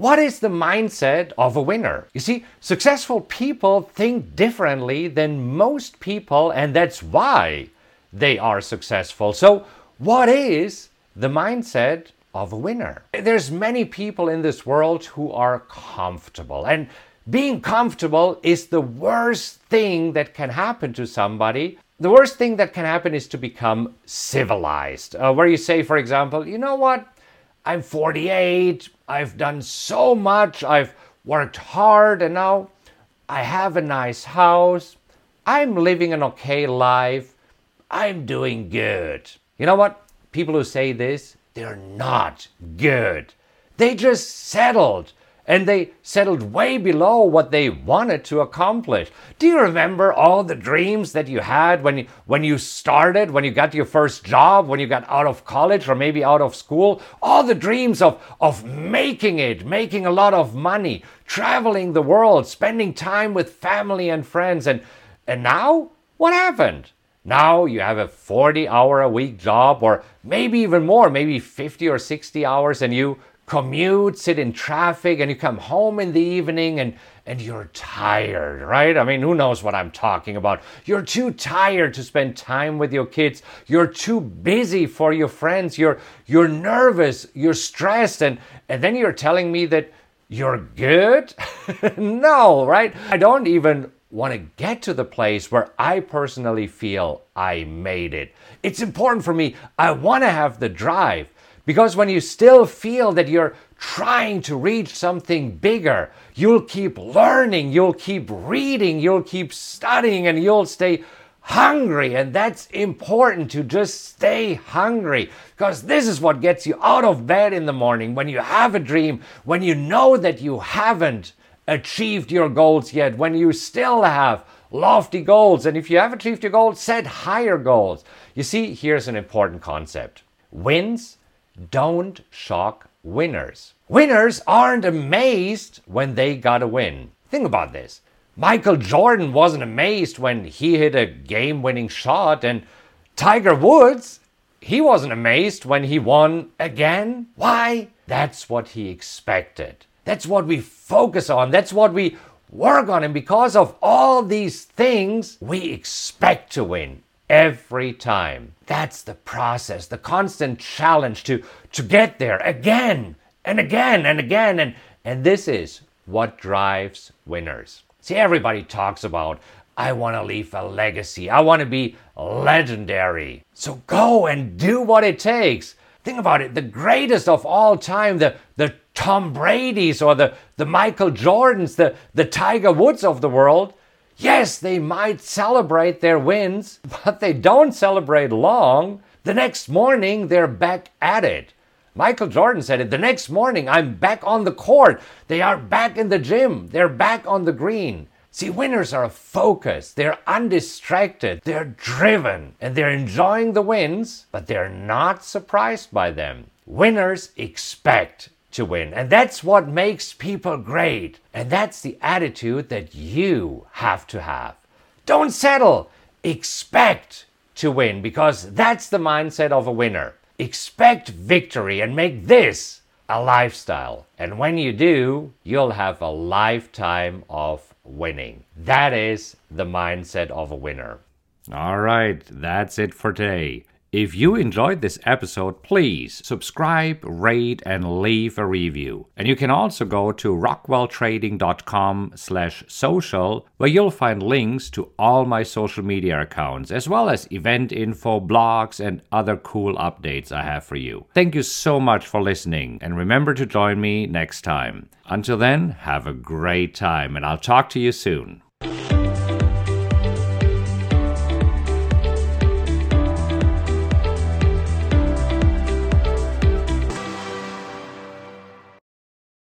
what is the mindset of a winner? You see, successful people think differently than most people, and that's why they are successful. So, what is the mindset of a winner? There's many people in this world who are comfortable, and being comfortable is the worst thing that can happen to somebody. The worst thing that can happen is to become civilized, uh, where you say, for example, you know what? I'm 48, I've done so much, I've worked hard, and now I have a nice house, I'm living an okay life, I'm doing good. You know what? People who say this, they're not good. They just settled and they settled way below what they wanted to accomplish. Do you remember all the dreams that you had when you, when you started, when you got your first job, when you got out of college or maybe out of school? All the dreams of, of making it, making a lot of money, traveling the world, spending time with family and friends. And, and now, what happened? Now you have a 40 hour a week job, or maybe even more, maybe 50 or 60 hours, and you commute, sit in traffic, and you come home in the evening and, and you're tired, right? I mean, who knows what I'm talking about? You're too tired to spend time with your kids. You're too busy for your friends. You're, you're nervous. You're stressed. And, and then you're telling me that you're good? no, right? I don't even want to get to the place where I personally feel I made it. It's important for me. I want to have the drive. Because when you still feel that you're trying to reach something bigger, you'll keep learning, you'll keep reading, you'll keep studying, and you'll stay hungry. And that's important to just stay hungry because this is what gets you out of bed in the morning when you have a dream, when you know that you haven't achieved your goals yet, when you still have lofty goals. And if you have achieved your goals, set higher goals. You see, here's an important concept wins don't shock winners. Winners aren't amazed when they got a win. Think about this. Michael Jordan wasn't amazed when he hit a game winning shot, and Tiger Woods, he wasn't amazed when he won again. Why? That's what he expected. That's what we focus on. That's what we work on. And because of all these things, we expect to win every time. That's the process, the constant challenge to, to get there again and again and again. And, and this is what drives winners. See, everybody talks about, I want to leave a legacy, I want to be legendary. So go and do what it takes. Think about it the greatest of all time, the, the Tom Brady's or the, the Michael Jordans, the, the Tiger Woods of the world, Yes, they might celebrate their wins, but they don't celebrate long. The next morning, they're back at it. Michael Jordan said it. The next morning, I'm back on the court. They are back in the gym. They're back on the green. See, winners are focused, they're undistracted, they're driven, and they're enjoying the wins, but they're not surprised by them. Winners expect to win. And that's what makes people great. And that's the attitude that you have to have. Don't settle. Expect to win because that's the mindset of a winner. Expect victory and make this a lifestyle. And when you do, you'll have a lifetime of winning. That is the mindset of a winner. All right, that's it for today. If you enjoyed this episode, please subscribe, rate, and leave a review. And you can also go to rockwelltrading.com slash social, where you'll find links to all my social media accounts, as well as event info, blogs, and other cool updates I have for you. Thank you so much for listening, and remember to join me next time. Until then, have a great time, and I'll talk to you soon.